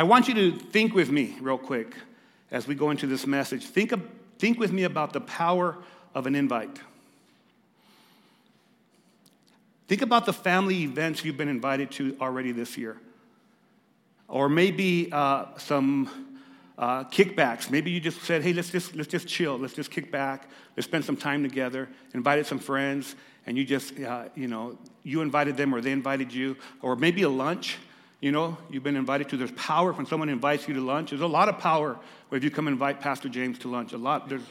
I want you to think with me, real quick, as we go into this message. Think, of, think with me about the power of an invite. Think about the family events you've been invited to already this year. Or maybe uh, some uh, kickbacks. Maybe you just said, hey, let's just, let's just chill. Let's just kick back. Let's spend some time together. Invited some friends, and you just, uh, you know, you invited them or they invited you. Or maybe a lunch you know, you've been invited to. There's power when someone invites you to lunch. There's a lot of power if you come invite Pastor James to lunch. A lot. There's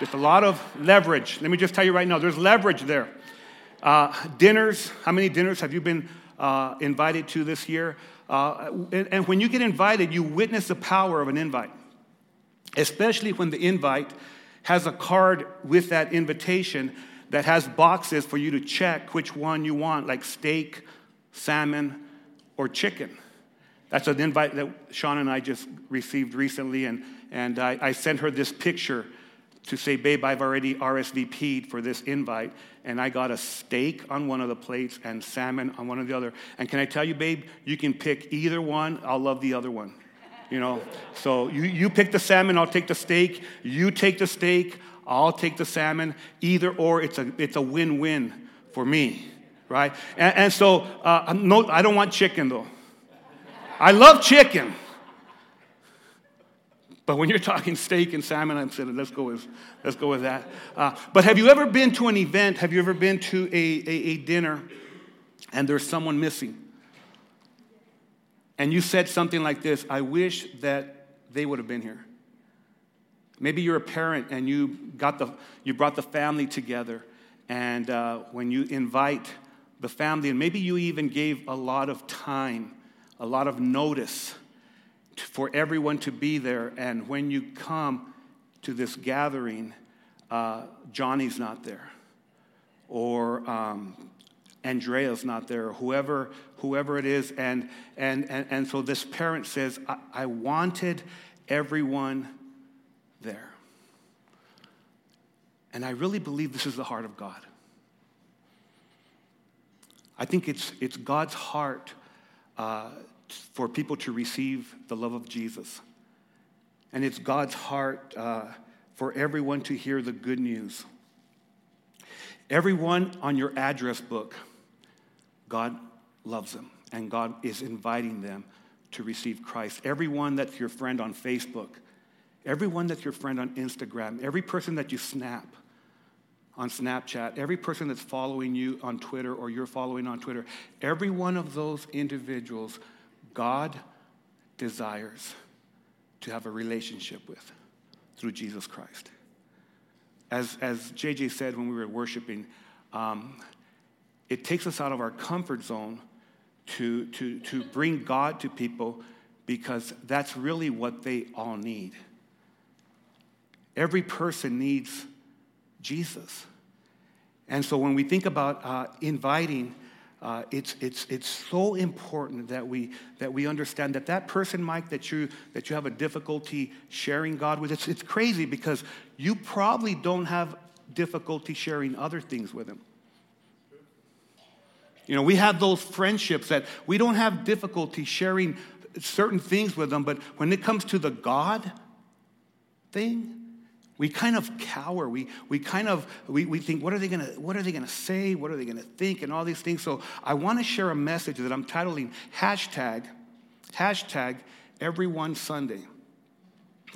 just a lot of leverage. Let me just tell you right now. There's leverage there. Uh, dinners. How many dinners have you been uh, invited to this year? Uh, and, and when you get invited, you witness the power of an invite, especially when the invite has a card with that invitation that has boxes for you to check which one you want, like steak, salmon or chicken. That's an invite that Sean and I just received recently, and, and I, I sent her this picture to say, Babe, I've already RSVP'd for this invite, and I got a steak on one of the plates and salmon on one of the other. And can I tell you, babe, you can pick either one, I'll love the other one. You know, so you, you pick the salmon, I'll take the steak. You take the steak, I'll take the salmon. Either or, it's a, it's a win win for me right? And, and so, uh, no, I don't want chicken though. I love chicken. But when you're talking steak and salmon, I'm saying, let's go with, let's go with that. Uh, but have you ever been to an event? Have you ever been to a, a, a dinner and there's someone missing? And you said something like this I wish that they would have been here. Maybe you're a parent and you, got the, you brought the family together, and uh, when you invite the family, and maybe you even gave a lot of time, a lot of notice for everyone to be there. And when you come to this gathering, uh, Johnny's not there, or um, Andrea's not there, whoever, whoever it is. And, and, and, and so this parent says, I, I wanted everyone there. And I really believe this is the heart of God. I think it's, it's God's heart uh, for people to receive the love of Jesus. And it's God's heart uh, for everyone to hear the good news. Everyone on your address book, God loves them, and God is inviting them to receive Christ. Everyone that's your friend on Facebook, everyone that's your friend on Instagram, every person that you snap, on Snapchat, every person that's following you on Twitter or you're following on Twitter, every one of those individuals, God desires to have a relationship with through Jesus Christ. As, as JJ said when we were worshiping, um, it takes us out of our comfort zone to, to, to bring God to people because that's really what they all need. Every person needs Jesus. And so when we think about uh, inviting, uh, it's, it's, it's so important that we, that we understand that that person, Mike, that you, that you have a difficulty sharing God with, it's, it's crazy because you probably don't have difficulty sharing other things with him. You know, we have those friendships that we don't have difficulty sharing certain things with them, but when it comes to the God thing, we kind of cower. We, we kind of we, we think, what are they gonna what are they gonna say? What are they gonna think? And all these things. So I want to share a message that I'm titling hashtag, hashtag everyone Sunday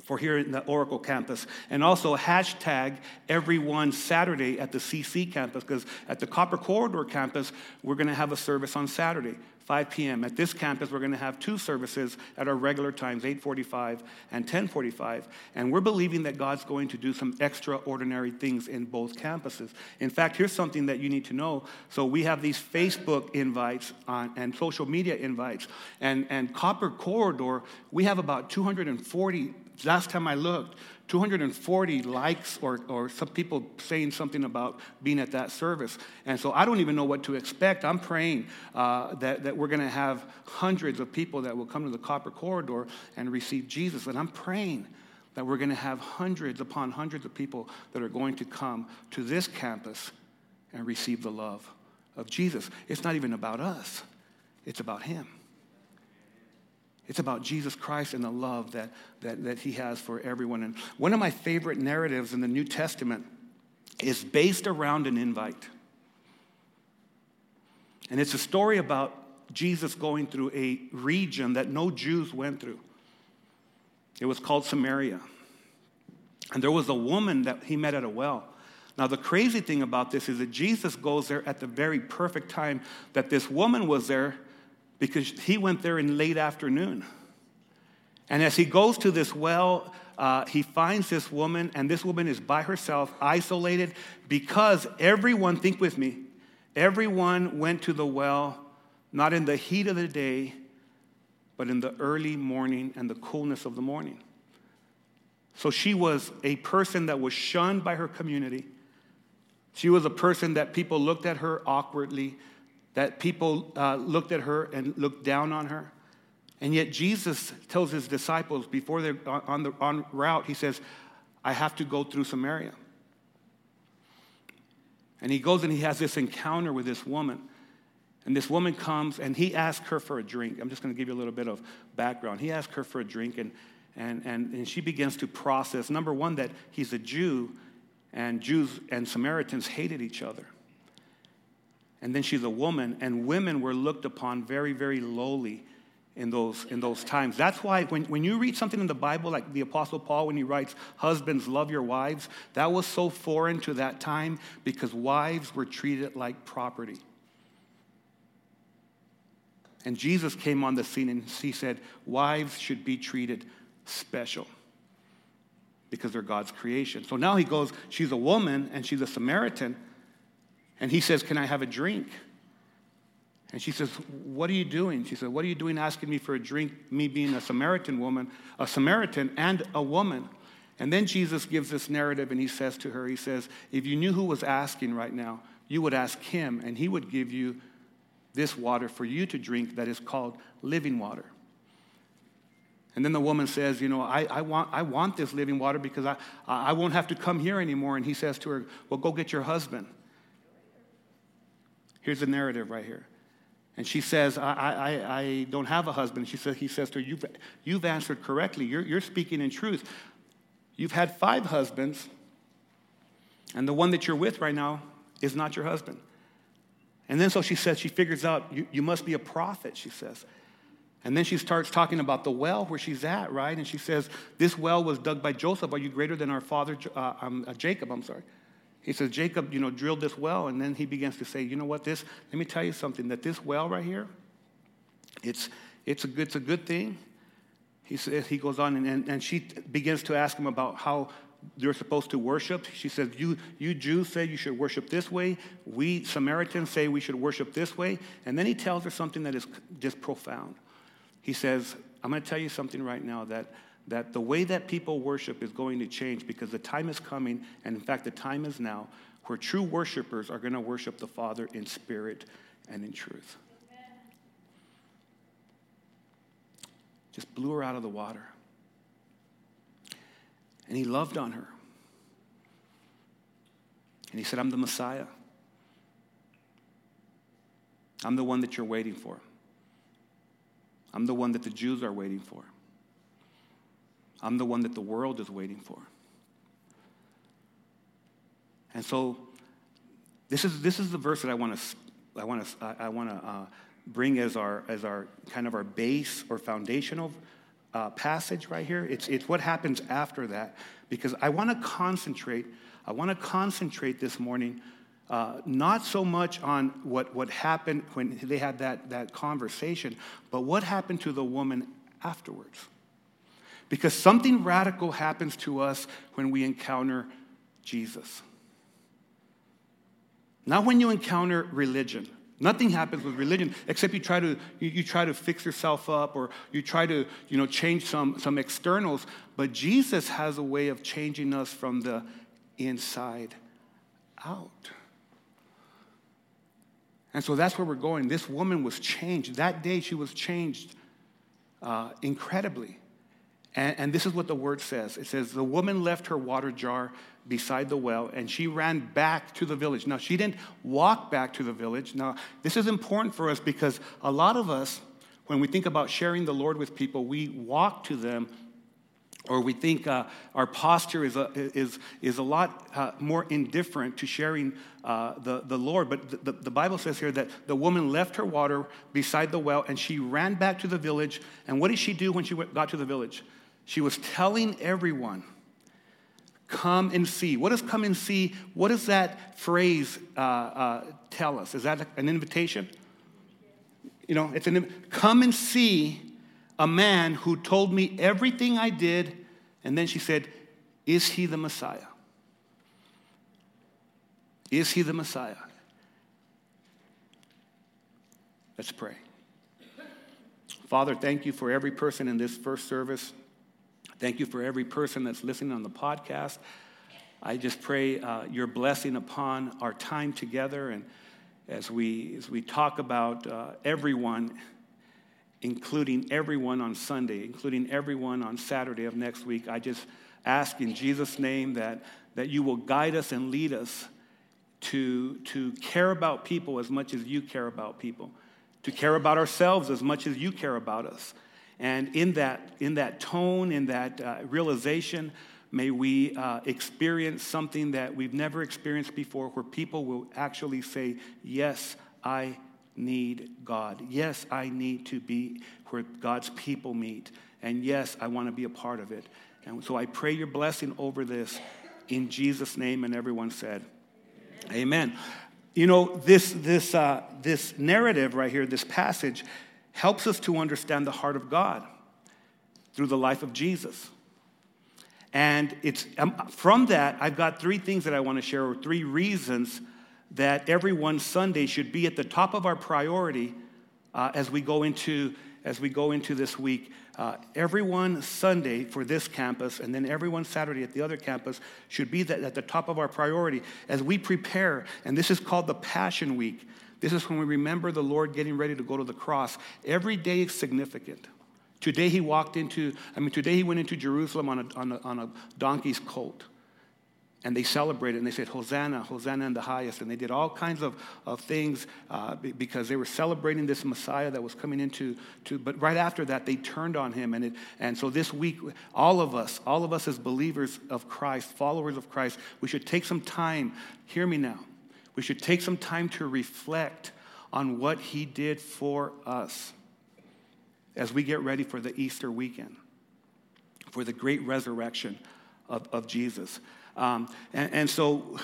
for here in the Oracle campus, and also hashtag everyone Saturday at the CC campus, because at the Copper Corridor campus, we're going to have a service on Saturday. 5 p.m. At this campus, we're going to have two services at our regular times, 8:45 and 10:45, and we're believing that God's going to do some extraordinary things in both campuses. In fact, here's something that you need to know. So we have these Facebook invites on, and social media invites, and and Copper Corridor, we have about 240 last time I looked, 240 likes or, or some people saying something about being at that service. And so I don't even know what to expect. I'm praying uh, that, that we're going to have hundreds of people that will come to the Copper Corridor and receive Jesus. And I'm praying that we're going to have hundreds upon hundreds of people that are going to come to this campus and receive the love of Jesus. It's not even about us, it's about Him. It's about Jesus Christ and the love that, that, that he has for everyone. And one of my favorite narratives in the New Testament is based around an invite. And it's a story about Jesus going through a region that no Jews went through. It was called Samaria. And there was a woman that he met at a well. Now, the crazy thing about this is that Jesus goes there at the very perfect time that this woman was there because he went there in late afternoon. And as he goes to this well, uh, he finds this woman, and this woman is by herself, isolated, because everyone, think with me, everyone went to the well not in the heat of the day, but in the early morning and the coolness of the morning. So she was a person that was shunned by her community. She was a person that people looked at her awkwardly that people uh, looked at her and looked down on her. And yet Jesus tells his disciples before they're on the on route, he says, I have to go through Samaria. And he goes and he has this encounter with this woman. And this woman comes and he asks her for a drink. I'm just going to give you a little bit of background. He asks her for a drink and, and, and, and she begins to process number one, that he's a Jew and Jews and Samaritans hated each other and then she's a woman, and women were looked upon very, very lowly in those, in those times. That's why when, when you read something in the Bible, like the Apostle Paul, when he writes, Husbands, love your wives, that was so foreign to that time because wives were treated like property. And Jesus came on the scene and he said, Wives should be treated special because they're God's creation. So now he goes, She's a woman and she's a Samaritan. And he says, Can I have a drink? And she says, What are you doing? She said, What are you doing asking me for a drink, me being a Samaritan woman, a Samaritan and a woman? And then Jesus gives this narrative and he says to her, He says, If you knew who was asking right now, you would ask him and he would give you this water for you to drink that is called living water. And then the woman says, You know, I, I, want, I want this living water because I, I won't have to come here anymore. And he says to her, Well, go get your husband. Here's the narrative right here. And she says, I, I, I don't have a husband. She says, he says to her, You've, you've answered correctly. You're, you're speaking in truth. You've had five husbands, and the one that you're with right now is not your husband. And then so she says, she figures out, you, you must be a prophet, she says. And then she starts talking about the well where she's at, right? And she says, This well was dug by Joseph. Are you greater than our father, uh, um, uh, Jacob? I'm sorry. He says, Jacob, you know, drilled this well, and then he begins to say, you know what, this, let me tell you something, that this well right here, it's, it's, a, good, it's a good thing. He, says, he goes on, and, and, and she begins to ask him about how they're supposed to worship. She says, you, you Jews say you should worship this way. We Samaritans say we should worship this way. And then he tells her something that is just profound. He says, I'm going to tell you something right now that that the way that people worship is going to change because the time is coming, and in fact, the time is now, where true worshipers are going to worship the Father in spirit and in truth. Amen. Just blew her out of the water. And he loved on her. And he said, I'm the Messiah. I'm the one that you're waiting for. I'm the one that the Jews are waiting for. I'm the one that the world is waiting for. And so, this is, this is the verse that I want to I want to I want to uh, bring as our as our kind of our base or foundational uh, passage right here. It's it's what happens after that because I want to concentrate. I want to concentrate this morning. Uh, not so much on what, what happened when they had that, that conversation, but what happened to the woman afterwards. Because something radical happens to us when we encounter Jesus. Not when you encounter religion, Nothing happens with religion except you try to, you, you, try to fix yourself up or you try to you know, change some, some externals. But Jesus has a way of changing us from the inside out. And so that's where we're going. This woman was changed. That day she was changed uh, incredibly. And, and this is what the word says it says, The woman left her water jar beside the well and she ran back to the village. Now, she didn't walk back to the village. Now, this is important for us because a lot of us, when we think about sharing the Lord with people, we walk to them or we think uh, our posture is a, is, is a lot uh, more indifferent to sharing uh, the, the Lord. But the, the Bible says here that the woman left her water beside the well and she ran back to the village. And what did she do when she got to the village? She was telling everyone, come and see. What does come and see? What does that phrase uh, uh, tell us? Is that an invitation? You know, it's an come and see a man who told me everything I did. And then she said, Is he the Messiah? Is he the Messiah? Let's pray. Father, thank you for every person in this first service. Thank you for every person that's listening on the podcast. I just pray uh, your blessing upon our time together. And as we, as we talk about uh, everyone, including everyone on Sunday, including everyone on Saturday of next week, I just ask in Jesus' name that, that you will guide us and lead us to, to care about people as much as you care about people, to care about ourselves as much as you care about us and in that, in that tone, in that uh, realization, may we uh, experience something that we've never experienced before, where people will actually say, Yes, I need God. Yes, I need to be where God's people meet. And yes, I want to be a part of it. And so I pray your blessing over this in Jesus' name. And everyone said, Amen. Amen. You know, this, this, uh, this narrative right here, this passage, helps us to understand the heart of God through the life of Jesus. And it's um, from that, I've got three things that I want to share, or three reasons that every one Sunday should be at the top of our priority uh, as we go into as we go into this week. Uh, every one Sunday for this campus, and then every one Saturday at the other campus, should be that, at the top of our priority as we prepare. And this is called the Passion Week. This is when we remember the Lord getting ready to go to the cross. Every day is significant. Today he walked into, I mean, today he went into Jerusalem on a, on a, on a donkey's colt. And they celebrated and they said, Hosanna, Hosanna in the highest. And they did all kinds of, of things uh, because they were celebrating this Messiah that was coming into. To, but right after that, they turned on him. And, it, and so this week, all of us, all of us as believers of Christ, followers of Christ, we should take some time, hear me now, we should take some time to reflect on what he did for us as we get ready for the Easter weekend, for the great resurrection of, of Jesus. Um, and, and, so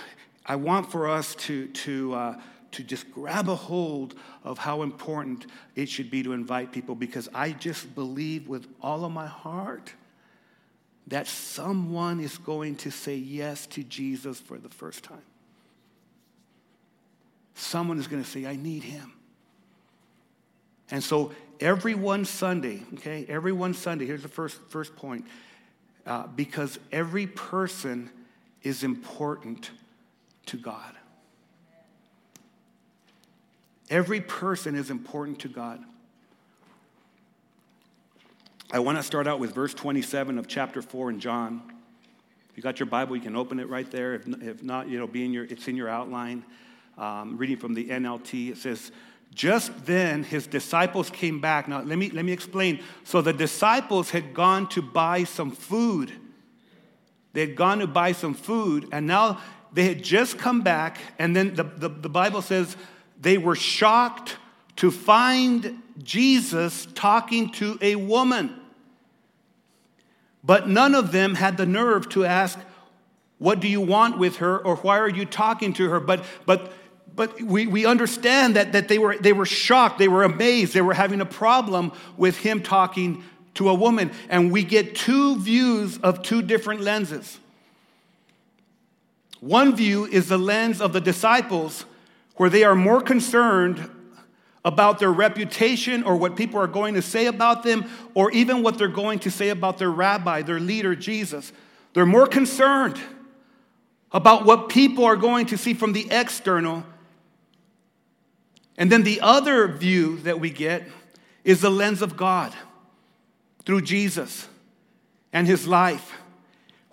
I want for us to, to, uh, to just grab a hold of how important it should be to invite people because I just believe with all of my heart that someone is going to say yes to Jesus for the first time someone is going to say, I need him. And so every one Sunday, okay, every one Sunday, here's the first, first point, uh, because every person is important to God. Every person is important to God. I want to start out with verse 27 of chapter 4 in John. If you got your Bible, you can open it right there. If, if not, you know, be in your, it's in your outline um, reading from the NLT, it says, just then his disciples came back. Now, let me, let me explain. So the disciples had gone to buy some food. They had gone to buy some food, and now they had just come back, and then the, the, the Bible says they were shocked to find Jesus talking to a woman. But none of them had the nerve to ask, What do you want with her? or why are you talking to her? But, but but we, we understand that, that they, were, they were shocked, they were amazed, they were having a problem with him talking to a woman. And we get two views of two different lenses. One view is the lens of the disciples, where they are more concerned about their reputation or what people are going to say about them or even what they're going to say about their rabbi, their leader, Jesus. They're more concerned about what people are going to see from the external. And then the other view that we get is the lens of God through Jesus and his life,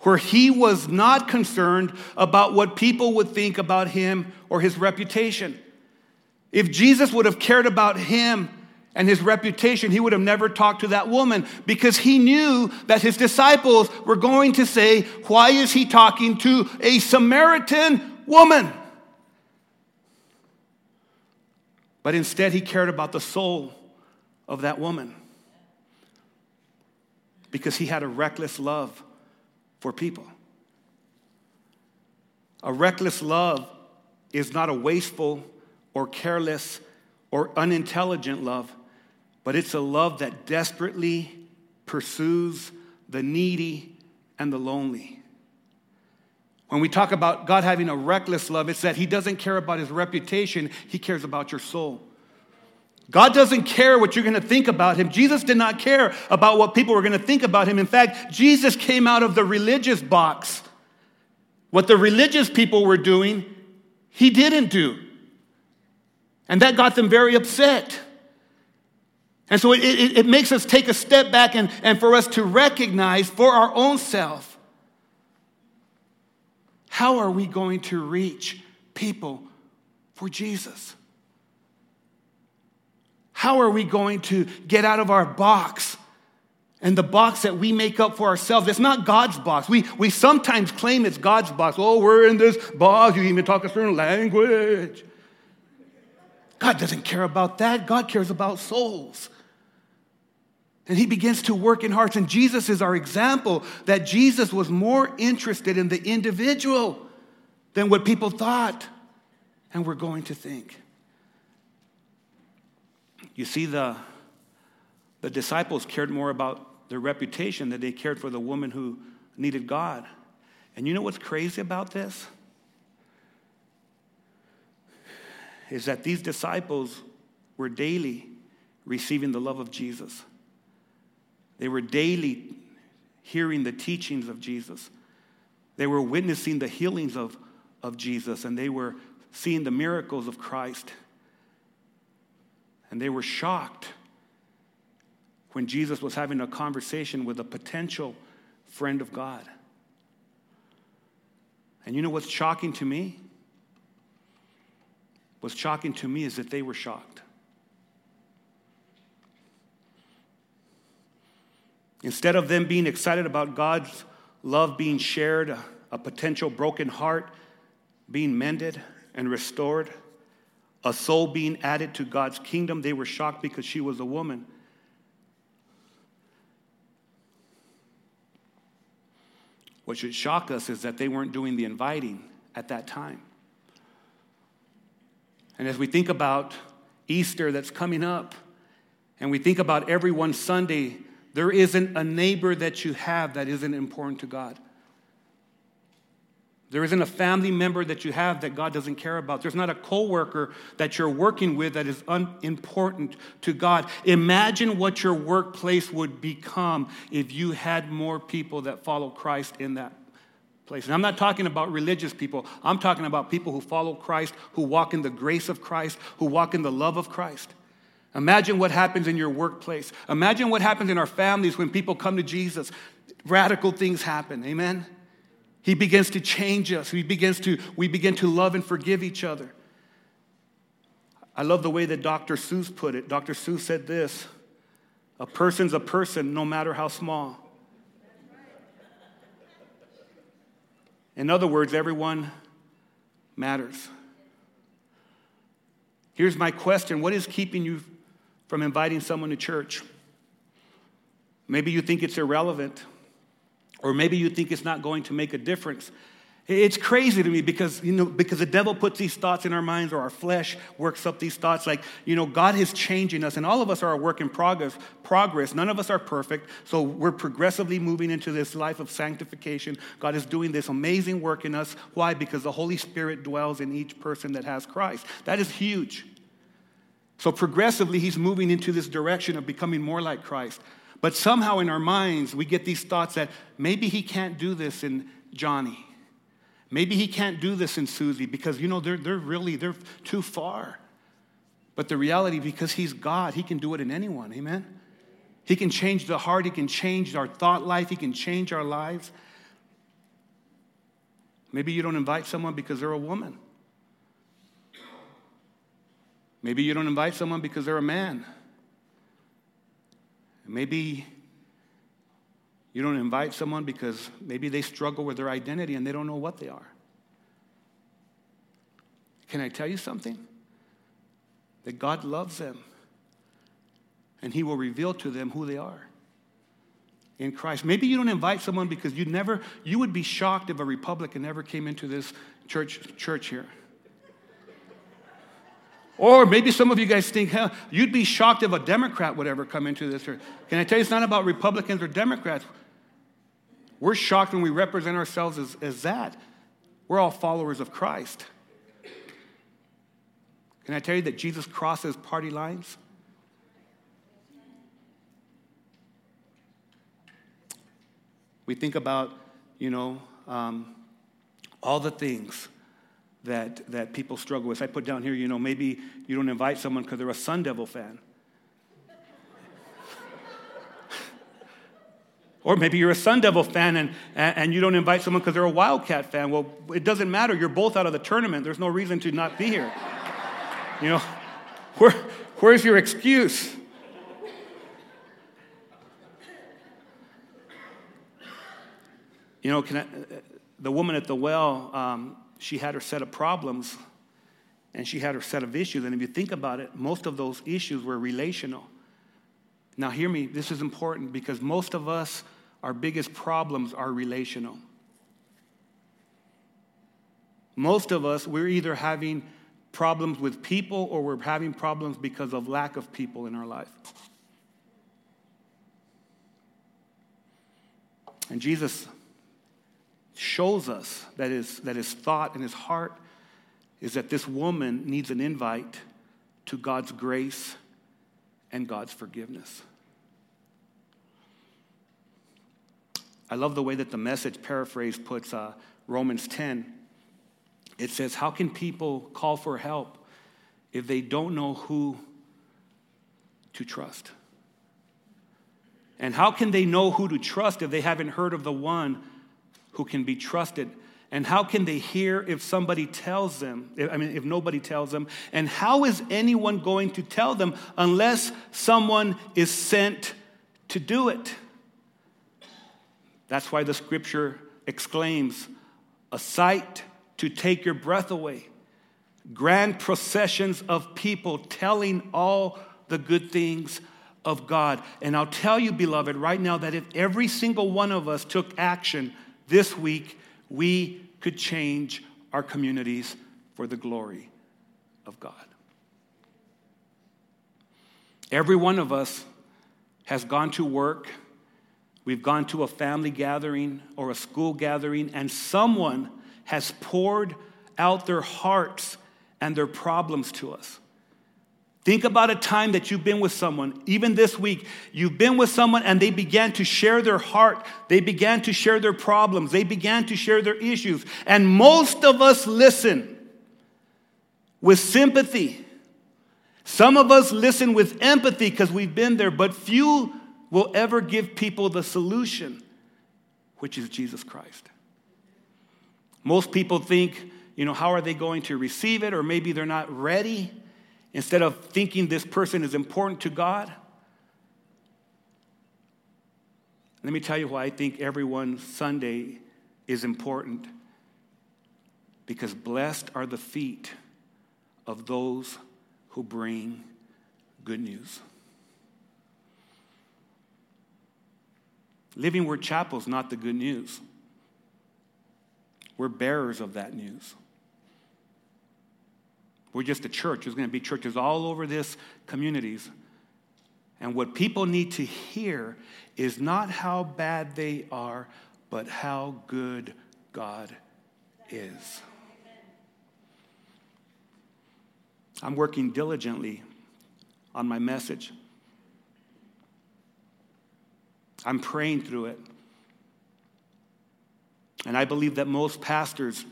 where he was not concerned about what people would think about him or his reputation. If Jesus would have cared about him and his reputation, he would have never talked to that woman because he knew that his disciples were going to say, Why is he talking to a Samaritan woman? But instead, he cared about the soul of that woman because he had a reckless love for people. A reckless love is not a wasteful or careless or unintelligent love, but it's a love that desperately pursues the needy and the lonely. When we talk about God having a reckless love, it's that He doesn't care about His reputation, He cares about your soul. God doesn't care what you're going to think about him. Jesus did not care about what people were going to think about him. In fact, Jesus came out of the religious box. What the religious people were doing, he didn't do. And that got them very upset. And so it, it, it, makes us take a step back and, and for us to recognize for our own self how are we going to reach people for Jesus? How are we going to get out of our box and the box that we make up for ourselves? It's not God's box. We, we sometimes claim it's God's box. Oh, we're in this box. You even talk a certain language. God doesn't care about that. God cares about souls. And he begins to work in hearts. And Jesus is our example that Jesus was more interested in the individual than what people thought and were going to think. You see, the, the disciples cared more about their reputation than they cared for the woman who needed God. And you know what's crazy about this? Is that these disciples were daily receiving the love of Jesus. They were daily hearing the teachings of Jesus. They were witnessing the healings of, of Jesus, and they were seeing the miracles of Christ. And they were shocked when Jesus was having a conversation with a potential friend of God. And you know what's shocking to me? What's shocking to me is that they were shocked. Instead of them being excited about God's love being shared, a, potential broken heart being mended and restored, a soul being added to God's kingdom. They were shocked because she was a woman. What should shock us is that they weren't doing the inviting at that time. And as we think about Easter that's coming up, and we think about every one Sunday, there isn't a neighbor that you have that isn't important to God. There isn't a family member that you have that God doesn't care about. There's not a coworker that you're working with that is unimportant to God. Imagine what your workplace would become if you had more people that follow Christ in that place. And I'm not talking about religious people. I'm talking about people who follow Christ, who walk in the grace of Christ, who walk in the love of Christ. Imagine what happens in your workplace. Imagine what happens in our families when people come to Jesus. Radical things happen. Amen. He begins to change us. He begins to, we begin to love and forgive each other. I love the way that Dr. Seuss put it. Dr. Seuss said this A person's a person, no matter how small. In other words, everyone matters. Here's my question What is keeping you from inviting someone to church? Maybe you think it's irrelevant. Or maybe you think it's not going to make a difference. It's crazy to me because, you know, because the devil puts these thoughts in our minds or our flesh works up these thoughts like, you know, God is changing us and all of us are a work in progress. Progress. None of us are perfect. So we're progressively moving into this life of sanctification. God is doing this amazing work in us. Why? Because the Holy Spirit dwells in each person that has Christ. That is huge. So progressively, he's moving into this direction of becoming more like Christ. But somehow in our minds, we get these thoughts that maybe he can't do this in Johnny. Maybe he can't do this in Susie because, you know, they're, they're really, they're too far. But the reality, because he's God, he can do it in anyone. Amen? He can change the heart. He can change our thought life. He can change our lives. Maybe you don't invite someone because they're a woman. Maybe you don't invite someone because they're a man. Maybe you don't invite someone because maybe they struggle with their identity and they don't know what they are. Can I tell you something? That God loves them and He will reveal to them who they are in Christ. Maybe you don't invite someone because you never, you would be shocked if a Republican ever came into this church, church here. Or maybe some of you guys think, you'd be shocked if a Democrat would ever come into this church. Can I tell you, it's not about Republicans or Democrats. We're shocked when we represent ourselves as, as that. We're all followers of Christ. Can I tell you that Jesus crosses party lines? We think about, you know, um, all the things that, that people struggle with. I put down here, you know, maybe you don't invite someone because they're a Sun Devil fan. or maybe you're a Sun Devil fan and, and you don't invite someone because they're a Wildcat fan. Well, it doesn't matter. You're both out of the tournament. There's no reason to not be here. You know, where, where's your excuse? You know, I, the woman at the well, um, she had her set of problems and she had her set of issues. And if you think about it, most of those issues were relational. Now, hear me, this is important because most of us, our biggest problems are relational. Most of us, we're either having problems with people or we're having problems because of lack of people in our life. And Jesus shows us that his, that his thought and his heart is that this woman needs an invite to God's grace and God's forgiveness. I love the way that the message paraphrase puts uh, Romans 10. It says, How can people call for help if they don't know who to trust? And how can they know who to trust if they haven't heard of the one who can be trusted. And how can they hear if somebody tells them? I mean, if nobody tells them? And how is anyone going to tell them unless someone is sent to do it? That's why the scripture exclaims, a sight to take your breath away. Grand processions of people telling all the good things of God. And I'll tell you, beloved, right now that if every single one of us took action, this week, we could change our communities for the glory of God. Every one of us has gone to work, we've gone to a family gathering or a school gathering, and someone has poured out their hearts and their problems to us. Think about a time that you've been with someone, even this week, you've been with someone and they began to share their heart. They began to share their problems. They began to share their issues. And most of us listen with sympathy. Some of us listen with empathy because we've been there, but few will ever give people the solution, which is Jesus Christ. Most people think, you know, how are they going to receive it? Or maybe they're not ready instead of thinking this person is important to God. Let me tell you why I think everyone Sunday is important. Because blessed are the feet of those who bring good news. Living Word Chapel is not the good news. We're bearers of that news. We're just a church. There's going to be churches all over this communities. And what people need to hear is not how bad they are, but how good God is. I'm working diligently on my message. I'm praying through it. And I believe that most pastors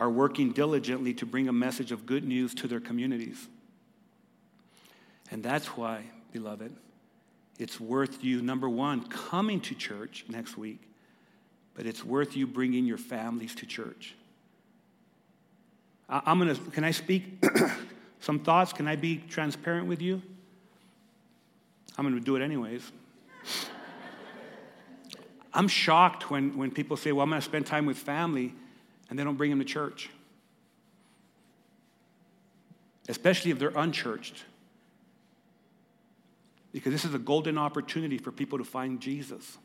are working diligently to bring a message of good news to their communities. And that's why, beloved, it's worth you, number one, coming to church next week, but it's worth you bringing your families to church. I'm going to, can I speak some thoughts? Can I be transparent with you? I'm to do it anyways. I'm shocked when, when people say, Well, I'm to spend time with family, and they don't bring them to church, especially if they're unchurched. Because this is a golden opportunity for people to find Jesus.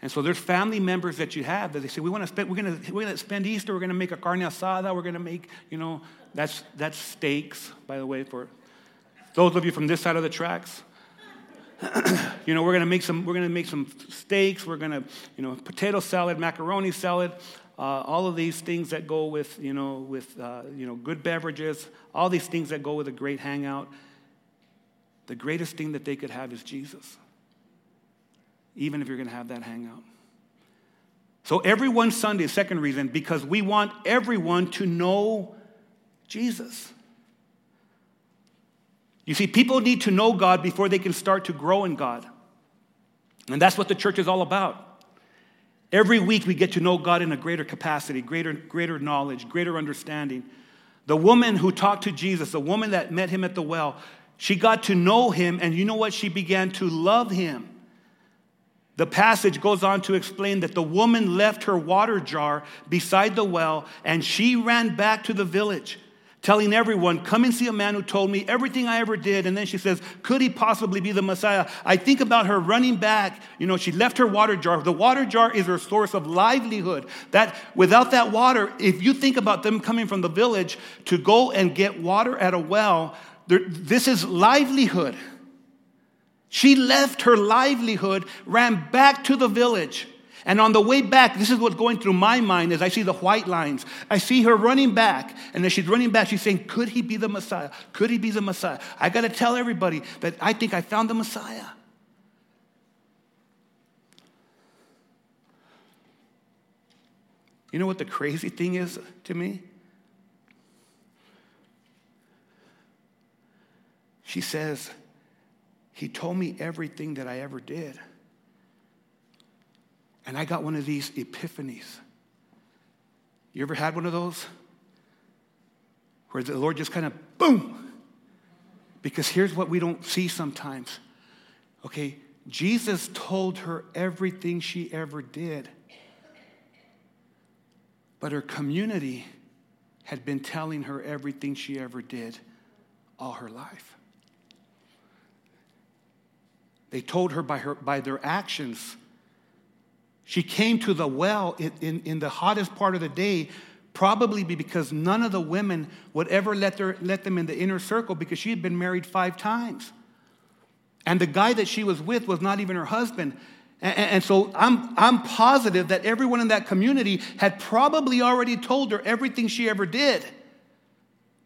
And so there's family members that you have that they say, we want to spend, we're going to, we're going to spend Easter, we're going to make a carne asada, we're going to make, you know, that's, that's steaks, by the way, for those of you from this side of the tracks. You know, we're to make some, we're to make some steaks, we're to, you know, potato salad, macaroni salad, uh, all of these things that go with, you know, with, uh, you know, good beverages, all these things that go with a great hangout. The greatest thing that they could have is Jesus even if you're to have that hangout. So, every one Sunday, second reason, because we want everyone to know Jesus. You see, people need to know God before they can start to grow in God. And that's what the church is all about. Every week we get to know God in a greater capacity, greater, greater knowledge, greater understanding. The woman who talked to Jesus, the woman that met him at the well, she got to know him, and you know what? She began to love him. The passage goes on to explain that the woman left her water jar beside the well and she ran back to the village, telling everyone, Come and see a man who told me everything I ever did. And then she says, Could he possibly be the Messiah? I think about her running back. You know, she left her water jar. The water jar is her source of livelihood. That without that water, if you think about them coming from the village to go and get water at a well, this is livelihood. She left her livelihood, ran back to the village. And on the way back, this is what's going through my mind as I see the white lines. I see her running back. And as she's running back, she's saying, Could he be the Messiah? Could he be the Messiah? I got to tell everybody that I think I found the Messiah. You know what the crazy thing is to me? She says, he told me everything that I ever did. And I got one of these epiphanies. You ever had one of those? Where the Lord just kind of boom. Because here's what we don't see sometimes. Okay, Jesus told her everything she ever did. But her community had been telling her everything she ever did all her life. They told her by, her, by their actions. She came to the well in, in, in the hottest part of the day, probably because none of the women would ever let, her, let them in the inner circle because she had been married five times. And the guy that she was with was not even her husband. And, and, so I'm, I'm positive that everyone in that community had probably already told her everything she ever did.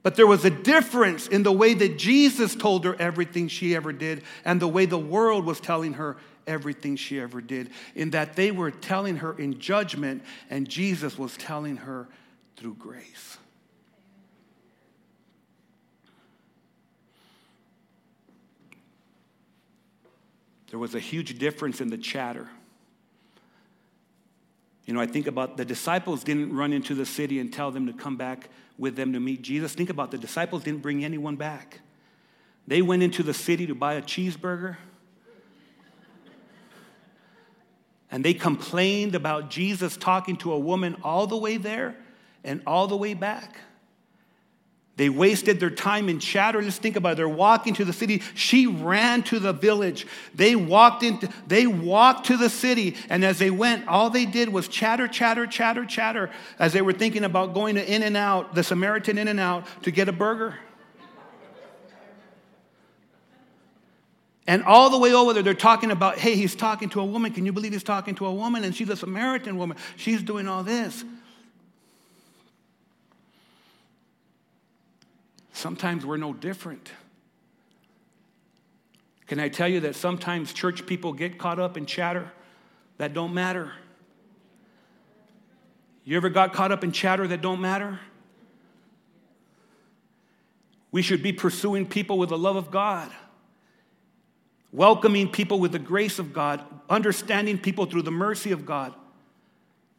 But there was a difference in the way that Jesus told her everything she ever did and the way the world was telling her everything she ever did, in that they were telling her in judgment and Jesus was telling her through grace. There was a huge difference in the chatter. You know, I think about the disciples didn't run into the city and tell them to come back with them to meet Jesus. Think about the disciples didn't bring anyone back. They went into the city to buy a cheeseburger. And they complained about Jesus talking to a woman all the way there and all the way back. They wasted their time in chatter. Let's think about it. They're walking to the city. She ran to the village. They walked into, they walked to the city. And as they went, all they did was chatter, chatter, chatter, chatter as they were thinking about going to In-N-Out, the Samaritan In-N-Out, to get a burger. And all the way over there, they're talking about, hey, he's talking to a woman. Can you believe he's talking to a woman? And she's a Samaritan woman. She's doing all this. sometimes we're no different. Can I tell you that sometimes church people get caught up in chatter that don't matter? You ever got caught up in chatter that don't matter? We should be pursuing people with the love of God, welcoming people with the grace of God, understanding people through the mercy of God.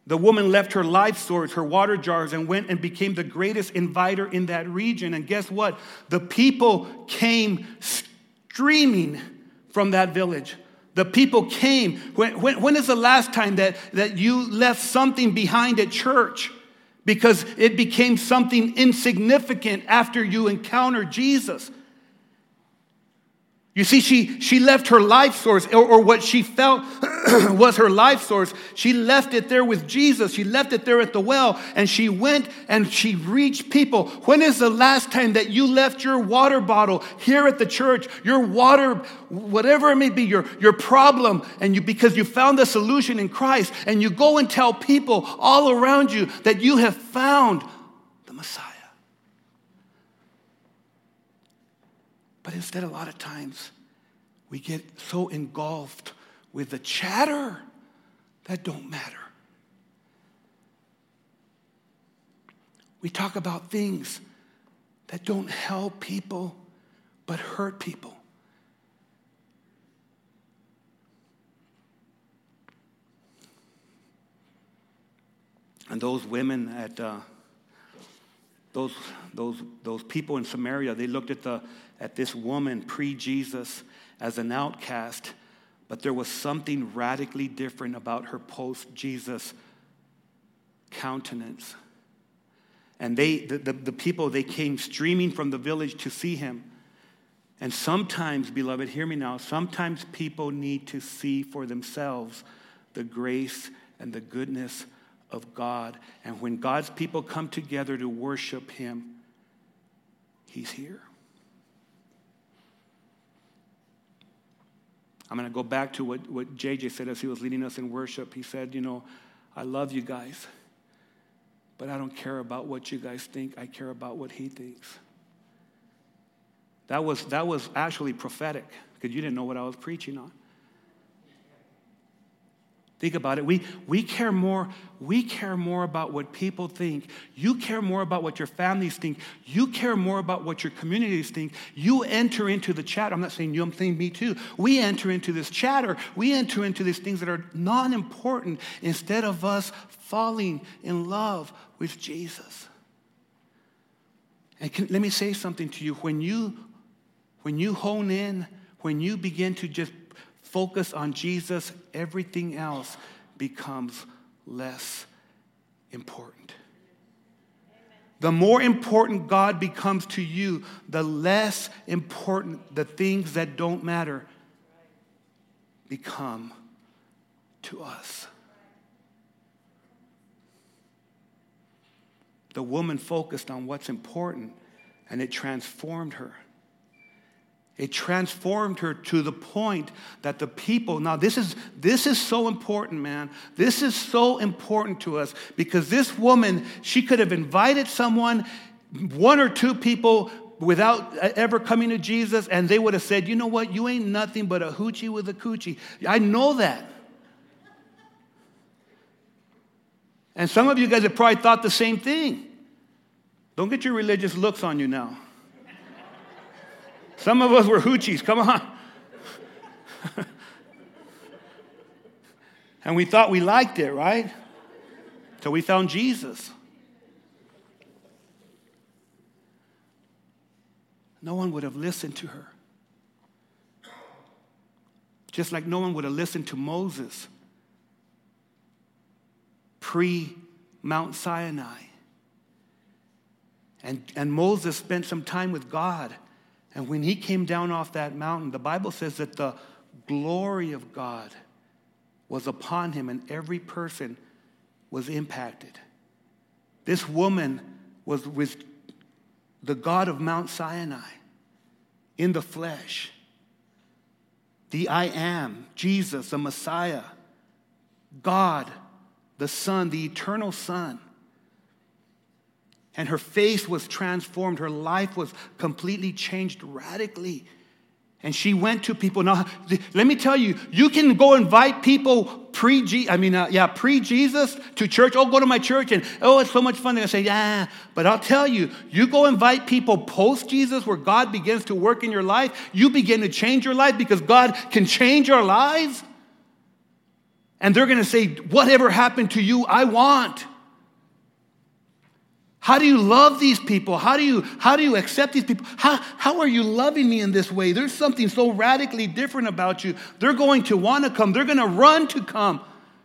The woman left her life source, her water jars, and went and became the greatest inviter in that region. And guess what? The people came streaming from that village. The people came. When, when, when is the last time that, that you left something behind at church because it became something insignificant after you encountered Jesus? You see, she, she left her life source, or, or what she felt was her life source. She left it there with Jesus. She left it there at the well, and she went and she reached people. When is the last time that you left your water bottle here at the church, your water, whatever it may be, your, your problem, and you because you found the solution in Christ, and you go and tell people all around you that you have found the Messiah? But instead, a lot of times, we get so engulfed with the chatter that don't matter. We talk about things that don't help people but hurt people. And those women at uh, those, those, those people in Samaria, they looked at the at this woman pre Jesus as an outcast, but there was something radically different about her post Jesus countenance. And they, the, the, the, people, they came streaming from the village to see him. And sometimes, beloved, hear me now, sometimes people need to see for themselves the grace and the goodness of God. And when God's people come together to worship him, he's here. I'm going to go back to what, what JJ said as he was leading us in worship. He said, You know, I love you guys, but I don't care about what you guys think. I care about what he thinks. That was, that was actually prophetic because you didn't know what I was preaching on. Think about it. We, we, care more, we care more about what people think. You care more about what your families think. You care more about what your communities think. You enter into the chatter. I'm not saying you, I'm saying me too. We enter into this chatter. We enter into these things that are non important instead of us falling in love with Jesus. And can, let me say something to you. When you, when you hone in, when you begin to just focus on Jesus, everything else becomes less important. The more important God becomes to you, the less important the things that don't matter become to us. The woman focused on what's important and it transformed her. It transformed her to the point that the people, now this is, this is so important, man. This is so important to us because this woman, she could have invited someone, one or two people, without ever coming to Jesus, and they would have said, you know what, you ain't nothing but a hoochie with a coochie. I know that. And some of you guys have probably thought the same thing. Don't get your religious looks on you now. Some of us were hoochies, come on. and we thought we liked it, right? Till we found Jesus. No one would have listened to her. Just like no one would have listened to Moses pre Mount Sinai. And, and Moses spent some time with God and when he came down off that mountain, the Bible says that the glory of God was upon him and every person was impacted. This woman was with the God of Mount Sinai in the flesh. The I am, Jesus, the Messiah, God, the Son, the eternal Son. And her face was transformed. Her life was completely changed radically. And she went to people. Now, let me tell you, you can go invite people pre I mean, uh, yeah, pre Jesus to church. Oh, go to my church, and oh, it's so much fun. They're gonna say, yeah. But I'll tell you, you go invite people post Jesus, where God begins to work in your life. You begin to change your life because God can change our lives. And they're gonna say, whatever happened to you, I want. How do you love these people? How do you, how do you accept these people? How, how are you loving me in this way? There's something so radically different about you. They're going to want to come, they're going to run to come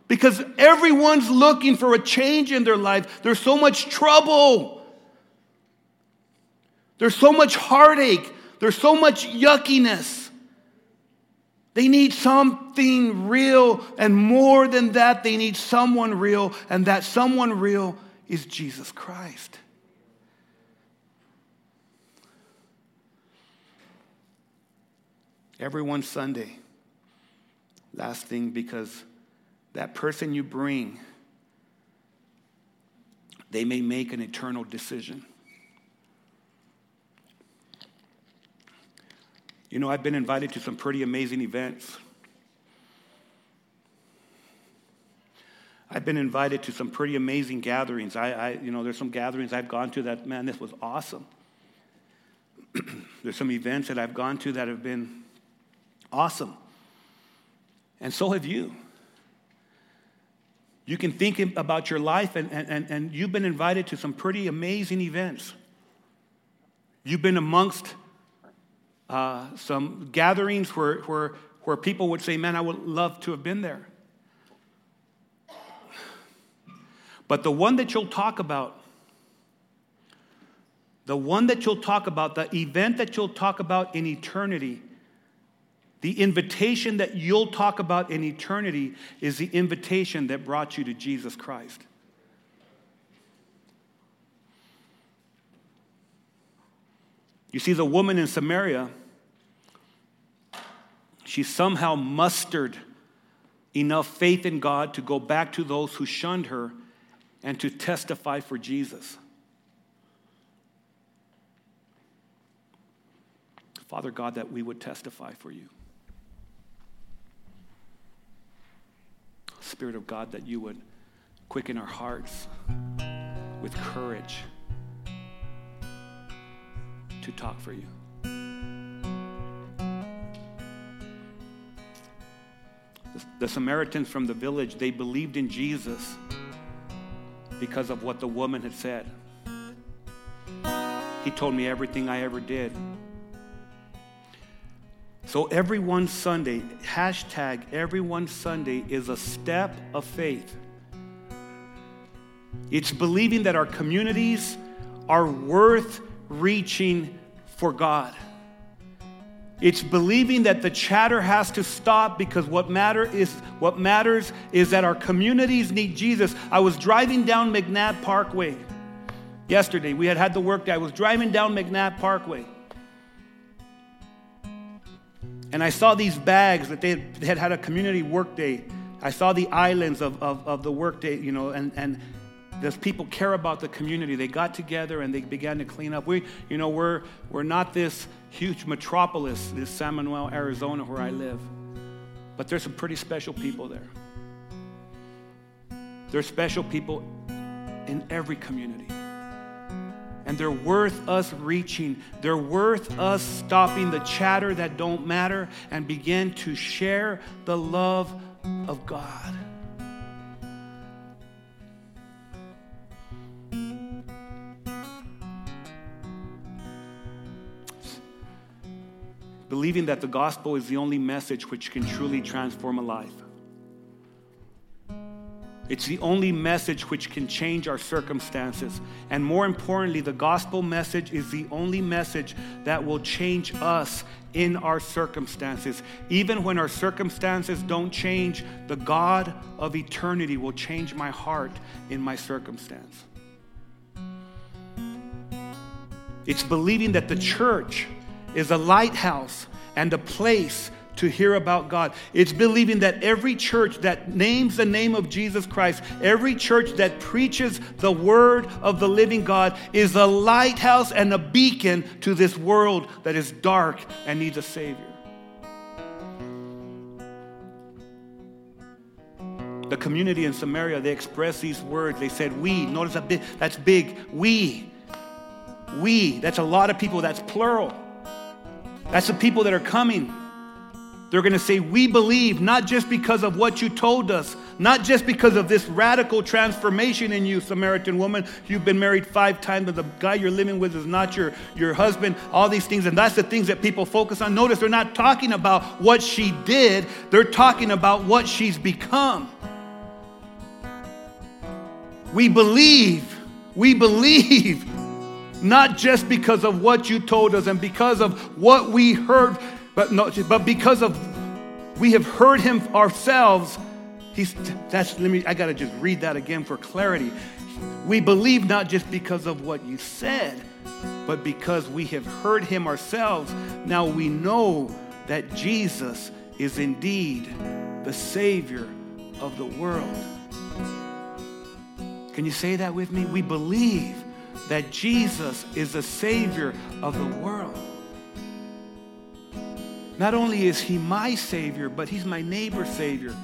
because everyone's looking for a change in their life. There's so much trouble, there's so much heartache, there's so much yuckiness. They need something real, and more than that, they need someone real, and that someone real is Jesus Christ. Every one Sunday, last thing, because that person you bring, they may make an eternal decision. You know, I've been invited to some pretty amazing events. I've been invited to some pretty amazing gatherings. I, I, you know, there's some gatherings I've gone to that, man, this was awesome. there's some events that I've gone to that have been awesome. And so have you. You can think about your life, and, and, and you've been invited to some pretty amazing events. You've been amongst uh, some gatherings where, where, where people would say, Man, I would love to have been there. But the one that you'll talk about, the one that you'll talk about, the event that you'll talk about in eternity, the invitation that you'll talk about in eternity is the invitation that brought you to Jesus Christ. You see, the woman in Samaria, she somehow mustered enough faith in God to go back to those who shunned her and to testify for Jesus. Father God, that we would testify for you. Spirit of God, that you would quicken our hearts with courage to talk for you. The Samaritans from the village, they believed in Jesus because of what the woman had said. He told me everything I ever did. So every one Sunday, hashtag every one Sunday is a step of faith. It's believing that our communities are worth reaching for God. It's believing that the chatter has to stop because what matter is what matters is that our communities need Jesus. I was driving down McNab Parkway yesterday. We had had the work day. I was driving down McNab Parkway. And I saw these bags that they had, they had had a community work day. I saw the islands of, of, of the work day, you know, and, and those people care about the community. They got together and they began to clean up. We, you know, we're, we're not this huge metropolis, this San Manuel, Arizona, where I live. But there's some pretty special people there. There's special people in every community. And they're worth us reaching. They're worth us stopping the chatter that don't matter and begin to share the love of God. Believing that the gospel is the only message which can truly transform a life. It's the only message which can change our circumstances. And more importantly, the gospel message is the only message that will change us in our circumstances. Even when our circumstances don't change, the God of eternity will change my heart in my circumstance. It's believing that the church is a lighthouse and a place to hear about God. It's believing that every church that names the name of Jesus Christ, every church that preaches the word of the living God, is a lighthouse and a beacon to this world that is dark and needs a Savior. The community in Samaria, they expressed these words. They said, We. Notice that big, that's big. We. We. That's a lot of people. That's plural. That's the people that are coming. They're going to say, We believe, not just because of what you told us, not just because of this radical transformation in you, Samaritan woman. You've been married five times, but the guy you're living with is not your, your husband, all these things. And that's the things that people focus on. Notice they're not talking about what she did, they're talking about what she's become. We believe, we believe, not just because of what you told us and because of what we heard but, no, but because of we have heard him ourselves, he's that's let me I gotta just read that again for clarity. We believe not just because of what you said, but because we have heard him ourselves. Now we know that Jesus is indeed the Savior of the world. Can you say that with me? We believe that Jesus is the Savior of the world. Not only is he my Savior, but he's my neighbor's Savior.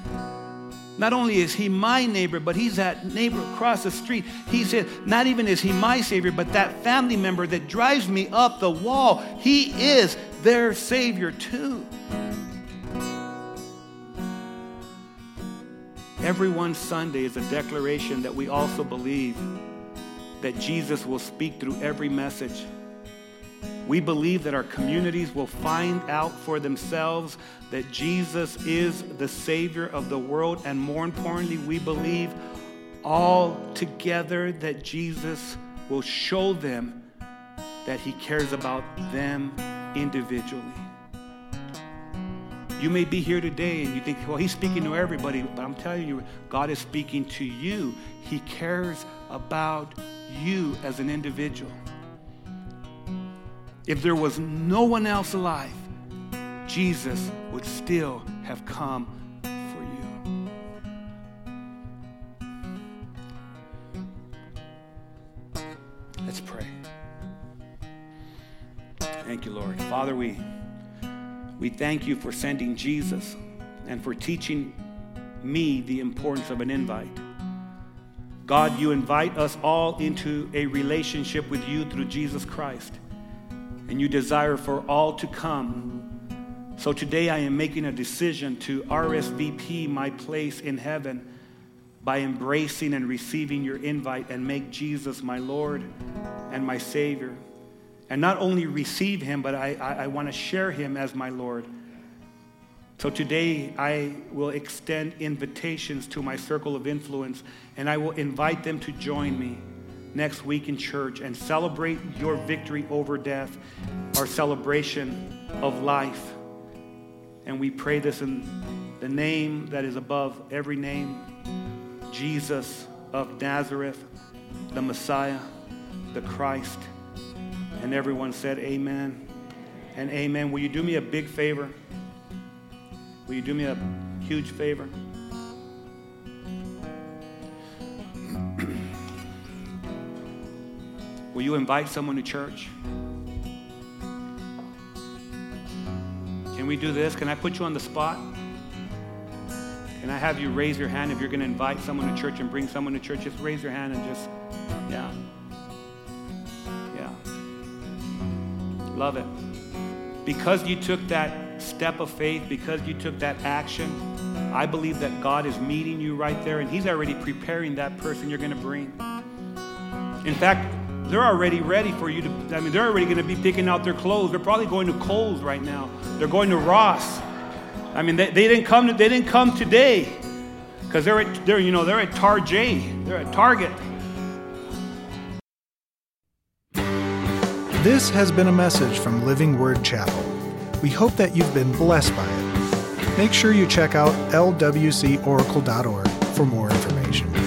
Not only is he my neighbor, but he's that neighbor across the street. He said, not even is he my Savior, but that family member that drives me up the wall, he is their Savior too. Every one Sunday is a declaration that we also believe that Jesus will speak through every message. We believe that our communities will find out for themselves that Jesus is the Savior of the world. And more importantly, we believe all together that Jesus will show them that He cares about them individually. You may be here today and you think, well, He's speaking to everybody, but I'm telling you, God is speaking to you. He cares about you as an individual. If there was no one else alive, Jesus would still have come for you. Let's pray. Thank you, Lord. Father, we, we thank you for sending Jesus and for teaching me the importance of an invite. God, you invite us all into a relationship with you through Jesus Christ and you desire for all to come. So today I am making a decision to RSVP my place in heaven by embracing and receiving your invite and make Jesus my Lord and my Savior. And not only receive him, but I, I, I want to share him as my Lord. So today I will extend invitations to my circle of influence and I will invite them to join me next week in church and celebrate your victory over death, our celebration of life. And we pray this in the name that is above every name Jesus of Nazareth, the Messiah, the Christ. And everyone said, Amen and amen. Will you do me a big favor? Will you do me a huge favor? Will you invite someone to church? Can we do this? Can I put you on the spot? Can I have you raise your hand if you're going to invite someone to church and bring someone to church? Just raise your hand and just, yeah. Yeah. Love it. Because you took that step of faith, because you took that action, I believe that God is meeting you right there and He's already preparing that person you're going to bring. In fact, they're already ready for you to, I mean, they're already going to be picking out their clothes. They're probably going to Kohl's right now. They're going to Ross. I mean, they, they didn't come, To, they didn't come today because they're at, they're, you know, they're at Target. They're at Target. This has been a message from Living Word Chapel. We hope that you've been blessed by it. Make sure you check out lwcoracle.org for more information.